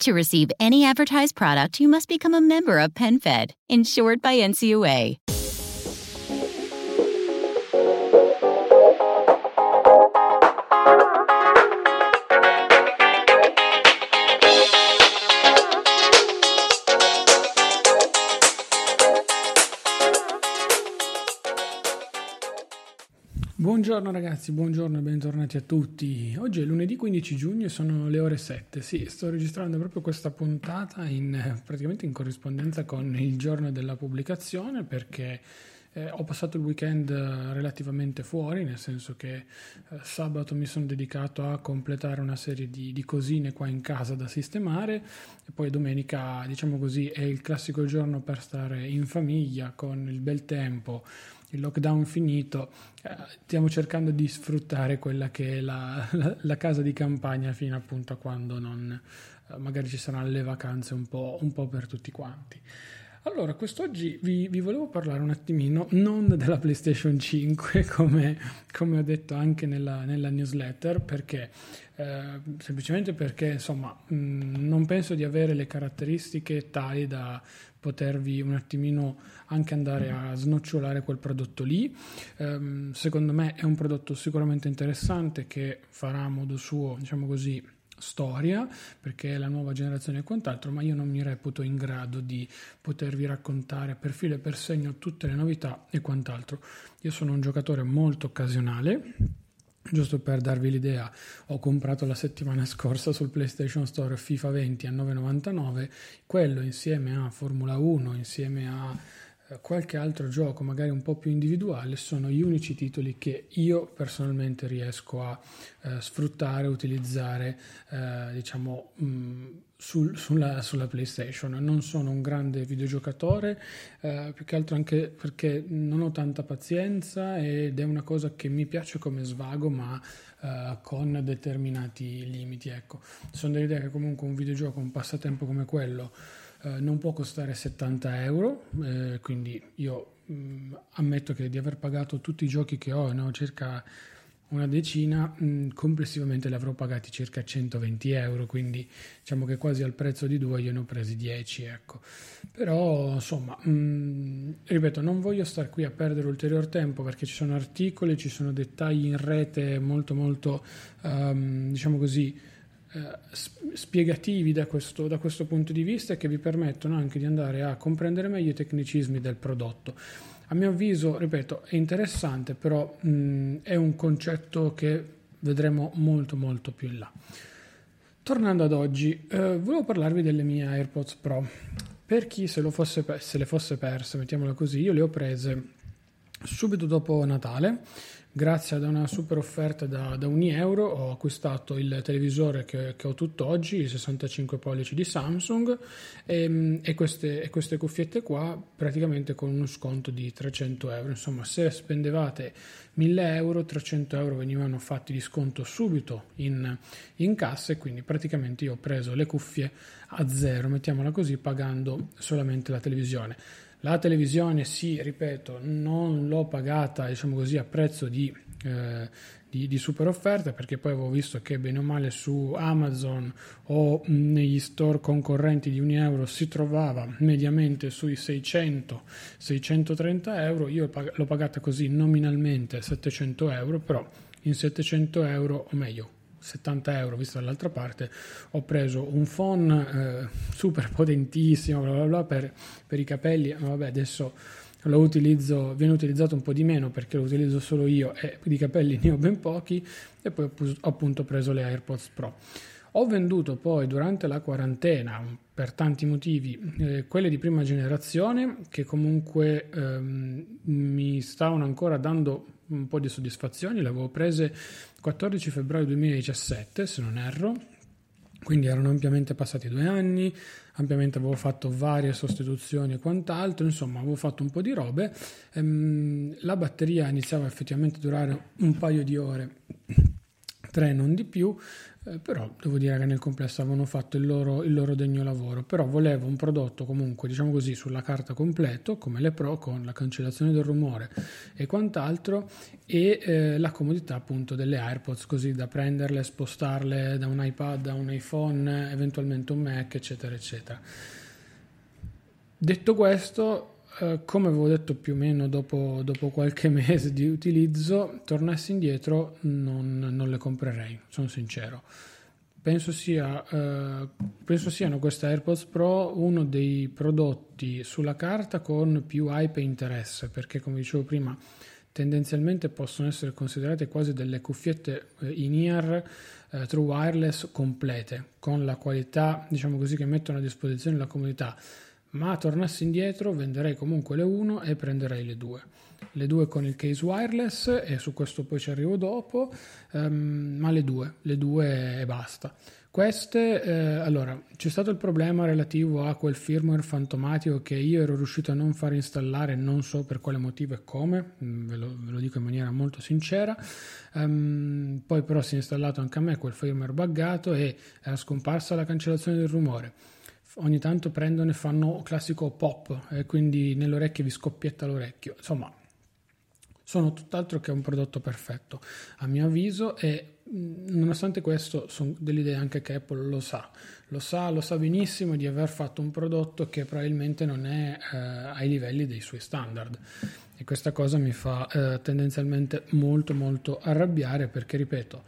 To receive any advertised product, you must become a member of PenFed, insured by NCUA. Buongiorno ragazzi, buongiorno e bentornati a tutti. Oggi è lunedì 15 giugno e sono le ore 7. Sì, sto registrando proprio questa puntata in, praticamente in corrispondenza con il giorno della pubblicazione perché eh, ho passato il weekend relativamente fuori, nel senso che eh, sabato mi sono dedicato a completare una serie di, di, cosine qua in casa da sistemare e poi domenica, diciamo così, è il classico giorno per stare in famiglia con il bel tempo il lockdown finito, eh, stiamo cercando di sfruttare quella che è la, la, la casa di campagna fino appunto a quando non, eh, magari ci saranno le vacanze un po', un po' per tutti quanti. Allora, quest'oggi vi, vi, volevo parlare un attimino non della PlayStation 5, come, come ho detto anche nella, nella newsletter, perché eh, semplicemente perché insomma mh, non penso di avere le caratteristiche tali da potervi un attimino anche andare a snocciolare quel prodotto lì. Um, secondo me è un prodotto sicuramente interessante che farà a modo suo, diciamo così, storia perché è la nuova generazione e quant'altro, ma io non mi reputo in grado di potervi raccontare per filo e per segno tutte le novità e quant'altro. Io sono un giocatore molto occasionale Giusto per darvi l'idea, ho comprato la settimana scorsa sul PlayStation Store FIFA 20 a 9,99, quello insieme a Formula 1, insieme a qualche altro gioco magari un po' più individuale sono gli unici titoli che io personalmente riesco a eh, sfruttare, utilizzare eh, diciamo mh, mm, sul, sulla, sulla, PlayStation. Non sono un grande videogiocatore, eh, più che altro anche perché non ho tanta pazienza ed è una cosa che mi piace come svago, ma eh, con determinati limiti. Ecco. Sono dell'idea che comunque un videogioco, un passatempo come quello, eh, non può costare 70 euro, eh, quindi io mh, mm, ammetto che di aver pagato tutti i giochi che ho, no, circa una decina, mh, mm, complessivamente li avrò pagati circa 120 euro, quindi diciamo che quasi al prezzo di due io ne ho presi 10, ecco. Però insomma, mh, mm, ripeto, non voglio stare qui a perdere ulteriore tempo perché ci sono articoli, ci sono dettagli in rete molto molto, um, diciamo così, spiegativi da questo, da questo punto di vista e che vi permettono anche di andare a comprendere meglio i tecnicismi del prodotto. A mio avviso, ripeto, è interessante, però mh, è un concetto che vedremo molto molto più in là. Tornando ad oggi, eh, volevo parlarvi delle mie AirPods Pro. Per chi se, fosse, se le fosse perse, mettiamola così, io le ho prese subito dopo Natale grazie ad una super offerta da, da 1 euro ho acquistato il televisore che, che ho tutt'oggi, il 65 pollici di Samsung e, ehm, e, queste, e, queste, cuffiette qua praticamente con uno sconto di 300 euro. Insomma, se spendevate 1000 euro, 300 euro venivano fatti di sconto subito in, in cassa e quindi praticamente io ho preso le cuffie a zero, mettiamola così, pagando solamente la televisione. La televisione, sì, ripeto, non l'ho pagata, diciamo così, a prezzo di, eh, di, di, super offerta perché poi avevo visto che bene o male su Amazon o negli store concorrenti di 1 euro si trovava mediamente sui 600-630 euro. Io l'ho pagata così nominalmente 700 euro, però in 700 euro, o meglio, 70 euro, visto dall'altra parte, ho preso un phone eh, super potentissimo bla bla bla per, per i capelli, ma vabbè adesso lo utilizzo, viene utilizzato un po' di meno perché lo utilizzo solo io e di capelli ne ho ben pochi e poi ho appunto preso le AirPods Pro. Ho venduto poi durante la quarantena, per tanti motivi, eh, quelle di prima generazione che comunque ehm, mi stavano ancora dando un po' di soddisfazioni, le avevo prese il 14 febbraio 2017 se non erro, quindi erano ampiamente passati due anni, ampiamente avevo fatto varie sostituzioni e quant'altro, insomma avevo fatto un po' di robe, ehm, la batteria iniziava effettivamente a durare un paio di ore, tre non di più, eh, però devo dire che nel complesso avevano fatto il loro, il loro, degno lavoro, però volevo un prodotto comunque diciamo così sulla carta completo come le Pro con la cancellazione del rumore e quant'altro e eh, la comodità appunto delle AirPods così da prenderle, spostarle da un iPad, da un iPhone, eventualmente un Mac eccetera eccetera. Detto questo, Uh, come avevo detto più o meno dopo, dopo, qualche mese di utilizzo, tornassi indietro non, non le comprerei, sono sincero. Penso, sia, uh, penso siano queste AirPods Pro uno dei prodotti sulla carta con più hype e interesse, perché come dicevo prima, tendenzialmente possono essere considerate quasi delle cuffiette eh, in ear eh, true wireless complete, con la qualità, diciamo così, che mettono a disposizione la comunità ma tornassi indietro venderei comunque le 1 e prenderei le 2 le 2 con il case wireless e su questo poi ci arrivo dopo um, ma le 2 le 2 e basta. Queste eh, allora c'è stato il problema relativo a quel firmware fantomatico che io ero riuscito a non far installare non so per quale motivo e come mm, ve lo, ve lo dico in maniera molto sincera. Um, poi però si è installato anche a me quel firmware buggato e era scomparsa la cancellazione del rumore ogni tanto prendono e fanno classico pop e quindi nell'orecchio vi scoppietta l'orecchio. Insomma, sono tutt'altro che un prodotto perfetto a mio avviso e nonostante questo sono delle idee anche che Apple lo sa, lo sa, lo sa benissimo di aver fatto un prodotto che probabilmente non è eh, ai livelli dei suoi standard e questa cosa mi fa eh, tendenzialmente molto molto arrabbiare perché ripeto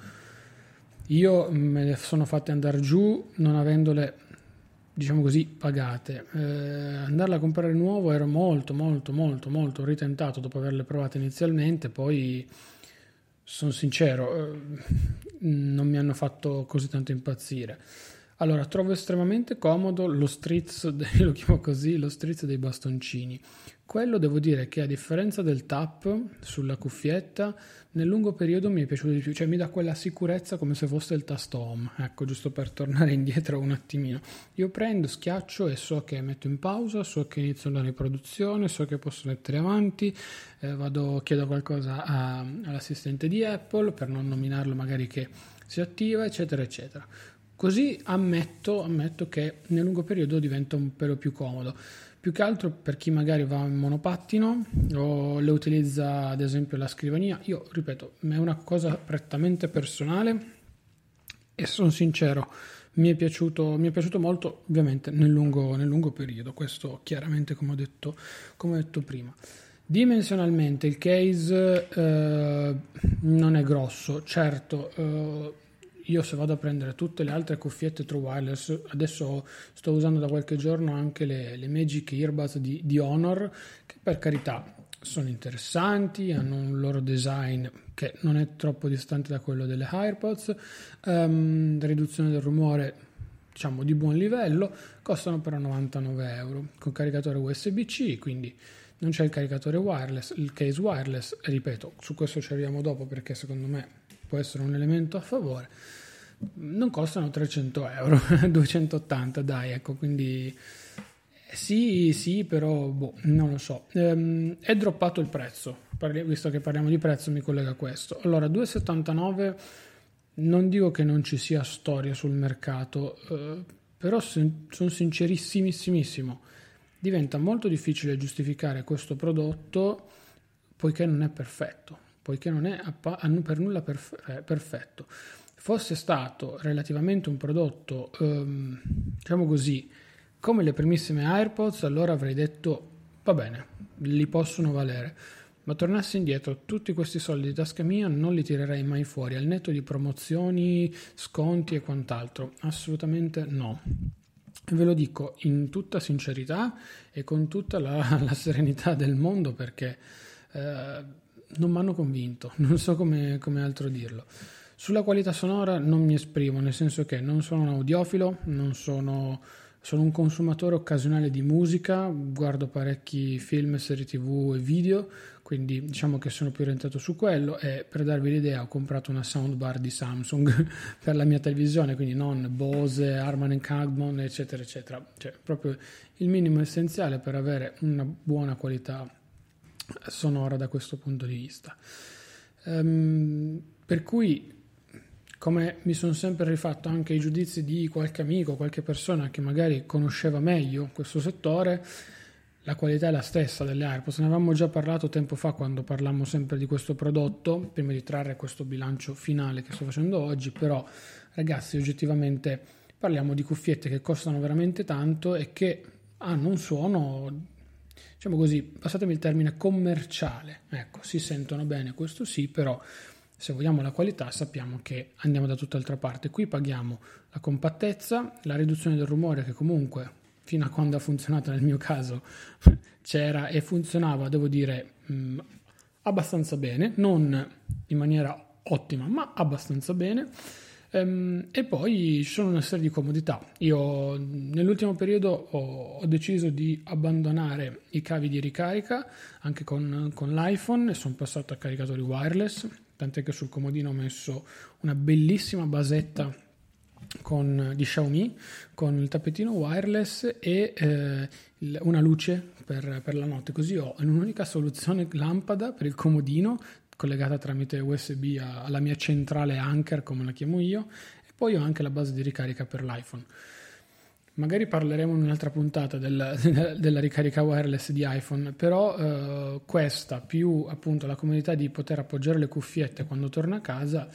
io me le sono fatte andare giù non avendole diciamo così, pagate. Eh, andarla a comprare nuovo ero molto, molto, molto, molto ritentato dopo averle provate inizialmente, poi sono sincero, eh, non mi hanno fatto così tanto impazzire. Allora, trovo estremamente comodo lo strizzo, lo chiamo così, lo strizzo dei bastoncini. Quello devo dire che a differenza del tap sulla cuffietta, nel lungo periodo mi è piaciuto di più, cioè mi dà quella sicurezza come se fosse il tasto home, ecco, giusto per tornare indietro un attimino. Io prendo, schiaccio e so che metto in pausa, so che inizio la riproduzione, so che posso mettere avanti, eh, vado, chiedo qualcosa a, all'assistente di Apple per non nominarlo magari che si attiva, eccetera, eccetera. Così ammetto, ammetto che nel lungo periodo diventa un pelo più comodo più che altro per chi magari va in monopattino o le utilizza ad esempio la scrivania. Io ripeto, è una cosa prettamente personale e sono sincero, mi è piaciuto, mi è piaciuto molto ovviamente nel lungo, nel lungo periodo, questo chiaramente come ho detto, come ho detto prima. Dimensionalmente il case eh, non è grosso, certo. Eh, io se vado a prendere tutte le altre cuffiette True Wireless, adesso sto usando da qualche giorno anche le, le Magic Earbuds di, di Honor, che per carità sono interessanti, hanno un loro design che non è troppo distante da quello delle AirPods, um, riduzione del rumore diciamo di buon livello, costano però 99 euro. Con caricatore USB-C, quindi non c'è il caricatore wireless, il case wireless, ripeto, su questo ci arriviamo dopo perché secondo me può essere un elemento a favore non costano 300 euro 280 dai ecco quindi eh, sì sì però boh, non lo so. Ehm, è droppato il prezzo visto che parliamo di prezzo mi collega a questo. Allora 2,79 non dico che non ci sia storia sul mercato eh, però sono sincerissimissimo diventa molto difficile giustificare questo prodotto poiché non è perfetto poiché non è per nulla perf- perfetto. Fosse stato relativamente un prodotto, ehm, diciamo così, come le primissime AirPods, allora avrei detto va bene, li possono valere. Ma tornassi indietro, tutti questi soldi di tasca mia non li tirerei mai fuori, al netto di promozioni, sconti e quant'altro. Assolutamente no. Ve lo dico in tutta sincerità e con tutta la, la serenità del mondo perché eh, non mi hanno convinto, non so come, come altro dirlo. Sulla qualità sonora non mi esprimo, nel senso che non sono un audiofilo, non sono, sono un consumatore occasionale di musica, guardo parecchi film, serie tv e video, quindi diciamo che sono più orientato su quello e per darvi l'idea ho comprato una soundbar di Samsung per la mia televisione, quindi non Bose, Harman Kardon, eccetera, eccetera, cioè proprio il minimo essenziale per avere una buona qualità sonora da questo punto di vista. Um, per cui come mi sono sempre rifatto anche i giudizi di qualche amico, qualche persona che magari conosceva meglio questo settore, la qualità è la stessa delle AirPods. Ne avevamo già parlato tempo fa quando parlammo sempre di questo prodotto, prima di trarre questo bilancio finale che sto facendo oggi, però ragazzi oggettivamente parliamo di cuffiette che costano veramente tanto e che hanno un suono, diciamo così, passatemi il termine commerciale. Ecco, si sentono bene, questo sì, però se vogliamo la qualità sappiamo che andiamo da tutt'altra parte. Qui paghiamo la compattezza, la riduzione del rumore che comunque fino a quando ha funzionato nel mio caso c'era e funzionava, devo dire, mh, mm, abbastanza bene, non in maniera ottima, ma abbastanza bene. Um, e poi ci sono una serie di comodità. Io nell'ultimo periodo ho, ho, deciso di abbandonare i cavi di ricarica anche con, con l'iPhone e sono passato a caricatori wireless tant'è che sul comodino ho messo una bellissima basetta con, di Xiaomi con il tappetino wireless e eh, una luce per, per, la notte così ho in un'unica soluzione lampada per il comodino collegata tramite USB alla mia centrale Anker come la chiamo io e poi ho anche la base di ricarica per l'iPhone. Magari parleremo in un'altra puntata del, della ricarica wireless di iPhone, però eh, questa più appunto la comodità di poter appoggiare le cuffiette quando torno a casa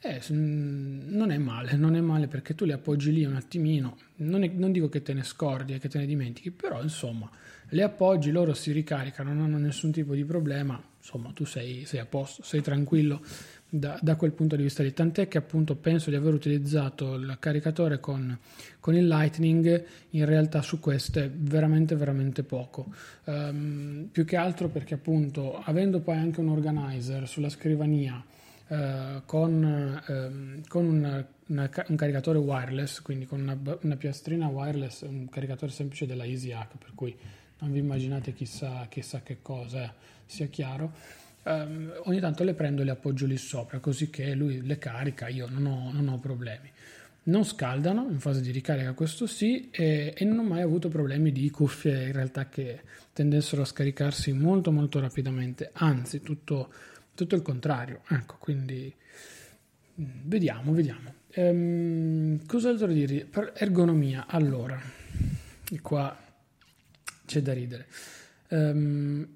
eh, non è male, non è male perché tu le appoggi lì un attimino, non, è, non dico che te ne scordi e che te ne dimentichi, però insomma le appoggi, loro si ricaricano, non hanno nessun tipo di problema, insomma tu sei, sei a posto, sei tranquillo da, da, quel punto di vista lì. Tant'è che appunto penso di aver utilizzato il caricatore con, con il Lightning, in realtà su queste veramente veramente poco. Um, più che altro perché appunto avendo poi anche un organizer sulla scrivania uh, con, um, con una, una, un caricatore wireless, quindi con una, una, piastrina wireless, un caricatore semplice della EasyHack, per cui non vi immaginate chissà, chissà che cosa, eh, sia chiaro Um, ogni tanto le prendo e le appoggio lì sopra, così che lui le carica, io non ho, non ho problemi. Non scaldano in fase di ricarica, questo sì, e, e, non ho mai avuto problemi di cuffie in realtà che tendessero a scaricarsi molto molto rapidamente, anzi tutto, tutto il contrario. Ecco, quindi mm, vediamo, vediamo. Um, cos'altro dire? Per ergonomia, allora, qua c'è da ridere. Um,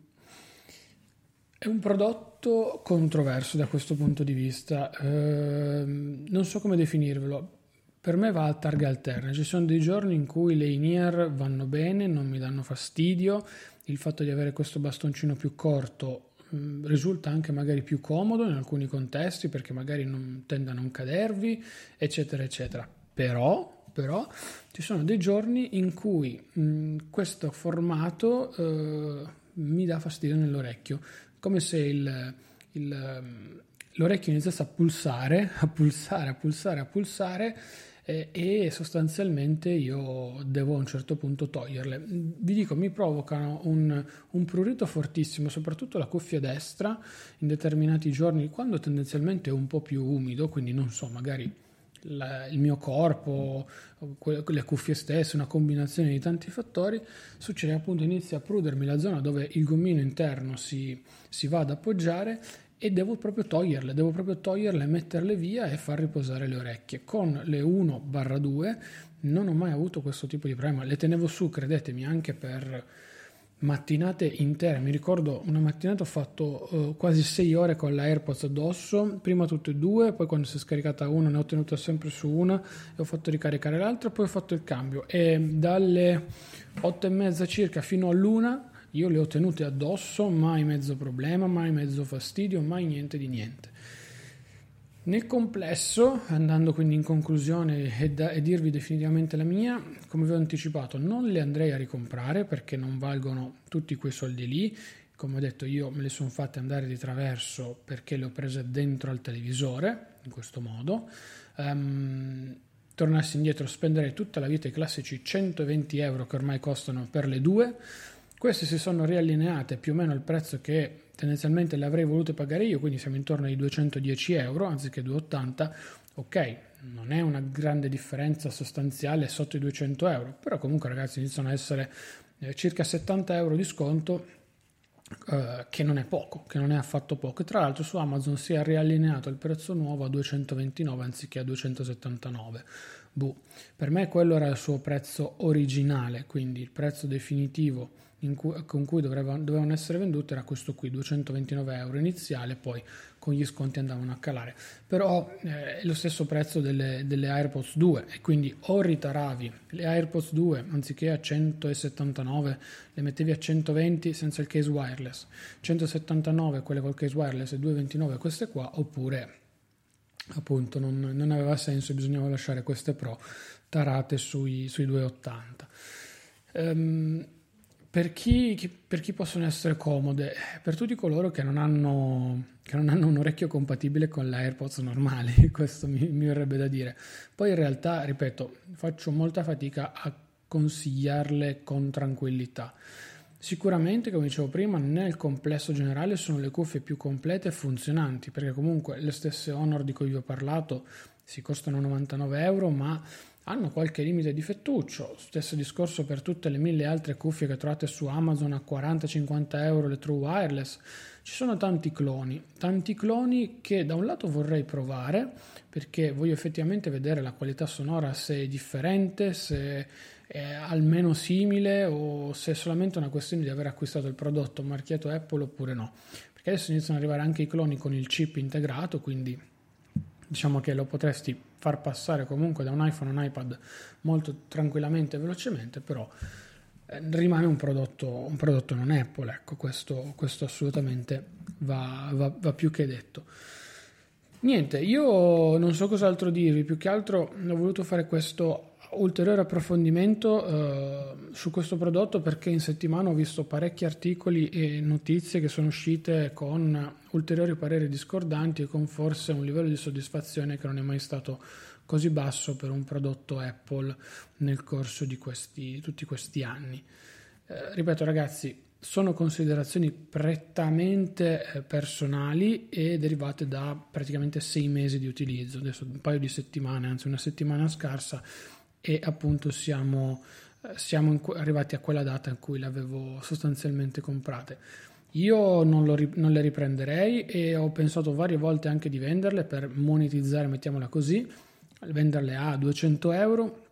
è un prodotto controverso da questo punto di vista, eh, non so come definirvelo. Per me va a targhe alterne, ci sono dei giorni in cui le in-ear vanno bene, non mi danno fastidio, il fatto di avere questo bastoncino più corto mm, risulta anche magari più comodo in alcuni contesti perché magari non tende a non cadervi, eccetera, eccetera. Però, però ci sono dei giorni in cui mh, mm, questo formato eh, mi dà fastidio nell'orecchio come se il, il, l'orecchio iniziasse a pulsare, a pulsare, a pulsare, a pulsare e sostanzialmente io devo a un certo punto toglierle. Vi dico, mi provocano un, un prurito fortissimo, soprattutto la cuffia destra in determinati giorni, quando tendenzialmente è un po' più umido, quindi non so, magari la, il mio corpo, le cuffie stesse, una combinazione di tanti fattori, succede appunto inizia a prudermi la zona dove il gommino interno si, si va ad appoggiare e devo proprio toglierle, devo proprio toglierle, metterle via e far riposare le orecchie. Con le 1-2 non ho mai avuto questo tipo di problema, le tenevo su, credetemi, anche per mattinate intere. Mi ricordo una mattinata ho fatto uh, quasi 6 ore con la AirPods addosso, prima tutte e due, poi quando si è scaricata una ne ho tenuta sempre su una e ho fatto ricaricare l'altra, poi ho fatto il cambio e dalle 8 e mezza circa fino all'una io le ho tenute addosso, mai mezzo problema, mai mezzo fastidio, mai niente di niente. Nel complesso, andando quindi in conclusione e, da, e, dirvi definitivamente la mia, come vi ho anticipato, non le andrei a ricomprare perché non valgono tutti quei soldi lì. Come ho detto, io me le sono fatte andare di traverso perché le ho prese dentro al televisore, in questo modo. Um, tornassi indietro, spenderei tutta la vita i classici 120 euro che ormai costano per le due. Queste si sono riallineate più o meno al prezzo che tendenzialmente le avrei volute pagare io, quindi siamo intorno ai 210 euro anziché 280. Ok, non è una grande differenza sostanziale sotto i 200 euro, però comunque ragazzi iniziano a essere eh, circa 70 euro di sconto Uh, che non è poco, che non è affatto poco. E tra l'altro su Amazon si è riallineato il prezzo nuovo a 229 anziché a 279. Buh. Per me quello era il suo prezzo originale, quindi il prezzo definitivo cui, con cui doveva, dovevano essere vendute era questo qui, 229 euro iniziale, poi con gli sconti andavano a calare. Però eh, è lo stesso prezzo delle, delle, AirPods 2 e quindi o ritaravi le AirPods 2 anziché a 179 le mettevi a 120 senza il case wireless, 179 quelle col case wireless e 229 queste qua, oppure appunto non, non aveva senso, bisognava lasciare queste Pro tarate sui, sui 280. Um, per chi, per chi, possono essere comode? Per tutti coloro che non hanno, che non hanno un orecchio compatibile con l'AirPods normali, questo mi, mi, verrebbe da dire. Poi in realtà, ripeto, faccio molta fatica a consigliarle con tranquillità. Sicuramente, come dicevo prima, nel complesso generale sono le cuffie più complete e funzionanti, perché comunque le stesse Honor di cui vi ho parlato si costano 99 euro, ma hanno qualche limite difettuccio. Stesso discorso per tutte le mille altre cuffie che trovate su Amazon a 40-50 euro le True Wireless. Ci sono tanti cloni, tanti cloni che da un lato vorrei provare perché voglio effettivamente vedere la qualità sonora se è differente, se è almeno simile o se è solamente una questione di aver acquistato il prodotto marchiato Apple oppure no. Perché adesso iniziano ad arrivare anche i cloni con il chip integrato, quindi diciamo che lo potresti far passare comunque da un iPhone a un iPad molto tranquillamente e velocemente, però eh, rimane un prodotto, un prodotto non Apple, ecco, questo, questo assolutamente va, va, va più che detto. Niente, io non so cos'altro dirvi, più che altro ho voluto fare questo ulteriore approfondimento eh, su questo prodotto perché in settimana ho visto parecchi articoli e notizie che sono uscite con ulteriori pareri discordanti e con forse un livello di soddisfazione che non è mai stato così basso per un prodotto Apple nel corso di questi, tutti questi anni. Eh, ripeto ragazzi, sono considerazioni prettamente eh, personali e derivate da praticamente sei mesi di utilizzo, adesso un paio di settimane, anzi una settimana scarsa e appunto siamo, eh, siamo arrivati a quella data in cui le avevo sostanzialmente comprate. Io non, lo, non, le riprenderei e ho pensato varie volte anche di venderle per monetizzare, mettiamola così, venderle a 200 euro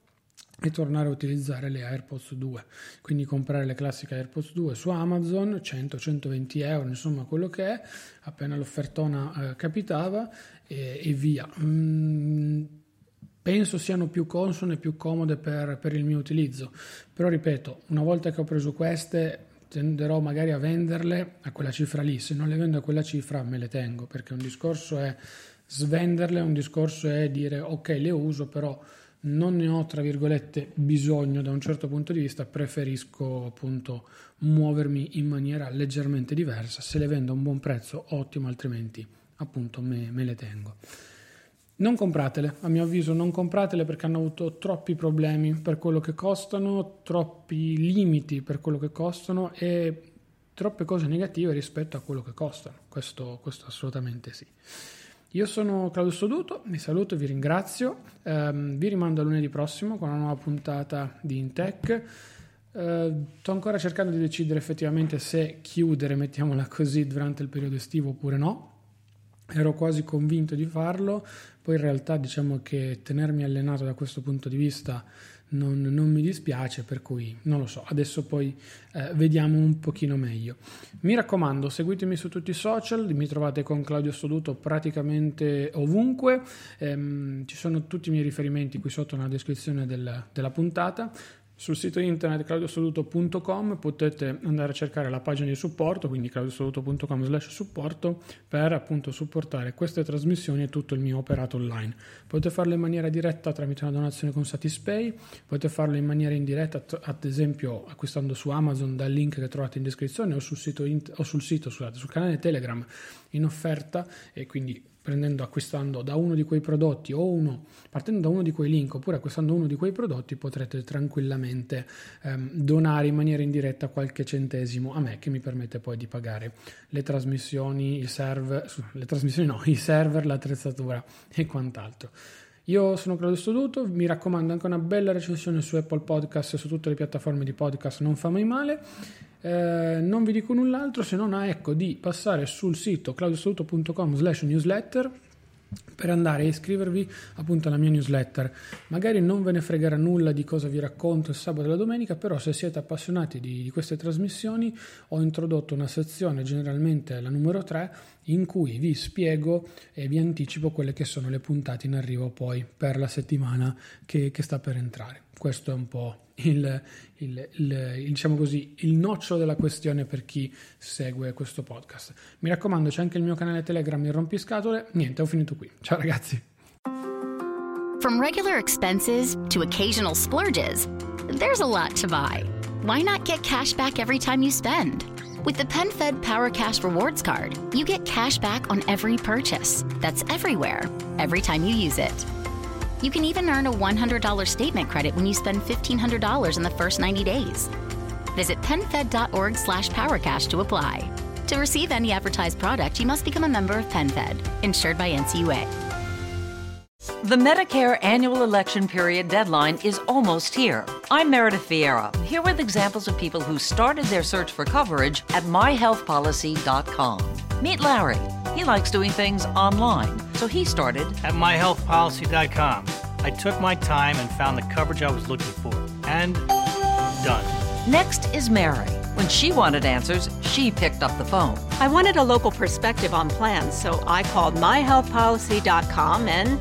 e tornare a utilizzare le AirPods 2. Quindi comprare le classiche AirPods 2 su Amazon, 100-120 euro, insomma quello che è, appena l'offertona eh, capitava e, e via. Mm, penso siano più consone e più comode per, per il mio utilizzo. Però ripeto, una volta che ho preso queste tenderò magari a venderle a quella cifra lì, se non le vendo a quella cifra me le tengo, perché un discorso è svenderle, un discorso è dire ok le uso, però non ne ho tra virgolette bisogno da un certo punto di vista, preferisco appunto muovermi in maniera leggermente diversa, se le vendo a un buon prezzo ottimo, altrimenti appunto me, me le tengo. Non compratele, a mio avviso non compratele perché hanno avuto troppi problemi per quello che costano, troppi limiti per quello che costano e troppe cose negative rispetto a quello che costano. Questo, questo assolutamente sì. Io sono Claudio Soduto, vi saluto e vi ringrazio. Um, vi rimando a lunedì prossimo con una nuova puntata di Intech. Uh, sto ancora cercando di decidere effettivamente se chiudere, mettiamola così, durante il periodo estivo oppure no ero quasi convinto di farlo, poi in realtà diciamo che tenermi allenato da questo punto di vista non, non mi dispiace, per cui non lo so, adesso poi eh, vediamo un pochino meglio. Mi raccomando, seguitemi su tutti i social, mi trovate con Claudio Soduto praticamente ovunque, ehm, ci sono tutti i miei riferimenti qui sotto nella descrizione del, della puntata. Sul sito internet claudiosoluto.com potete andare a cercare la pagina di supporto, quindi claudiosoluto.com slash supporto, per appunto supportare queste trasmissioni e tutto il mio operato online. Potete farlo in maniera diretta tramite una donazione con Satispay, potete farlo in maniera indiretta, ad esempio acquistando su Amazon dal link che trovate in descrizione o sul sito, o sul, sito scusate, sul canale Telegram in offerta e quindi prendendo, acquistando da uno di quei prodotti o uno, partendo da uno di quei link oppure acquistando uno di quei prodotti potrete tranquillamente ehm, donare in maniera indiretta qualche centesimo a me che mi permette poi di pagare le trasmissioni, il server, le trasmissioni no, i server, l'attrezzatura e quant'altro. Io sono Claudio Stoduto, mi raccomando anche una bella recensione su Apple Podcast e su tutte le piattaforme di podcast, non fa mai male. Eh, non vi dico null'altro se non a ecco di passare sul sito claudiostoduto.com slash newsletter per andare a iscrivervi appunto alla mia newsletter. Magari non ve ne fregherà nulla di cosa vi racconto il sabato e la domenica, però se siete appassionati di, di queste trasmissioni ho introdotto una sezione, generalmente la numero 3, in cui vi spiego e vi anticipo quelle che sono le puntate in arrivo poi per la settimana che, che sta per entrare. Questo è un po' il, il, il, il, diciamo così, il nocciolo della questione per chi segue questo podcast. Mi raccomando, c'è anche il mio canale Telegram, il rompiscatole. Niente, ho finito qui. Ciao ragazzi. From regular expenses to occasional splurges, there's a lot to buy. Why not get cash back every time you spend? With the PenFed Power Cash Rewards Card, you get cash back on every purchase. That's everywhere, every time you use it. You can even earn a $100 statement credit when you spend $1,500 in the first 90 days. Visit PenFed.org slash PowerCash to apply. To receive any advertised product, you must become a member of PenFed, insured by NCUA. The Medicare annual election period deadline is almost here. I'm Meredith Vieira, here with examples of people who started their search for coverage at myhealthpolicy.com. Meet Larry. He likes doing things online, so he started at myhealthpolicy.com. I took my time and found the coverage I was looking for. And done. Next is Mary. When she wanted answers, she picked up the phone. I wanted a local perspective on plans, so I called myhealthpolicy.com and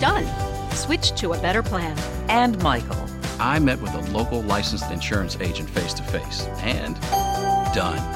done. Switched to a better plan. And Michael. I met with a local licensed insurance agent face to face and done.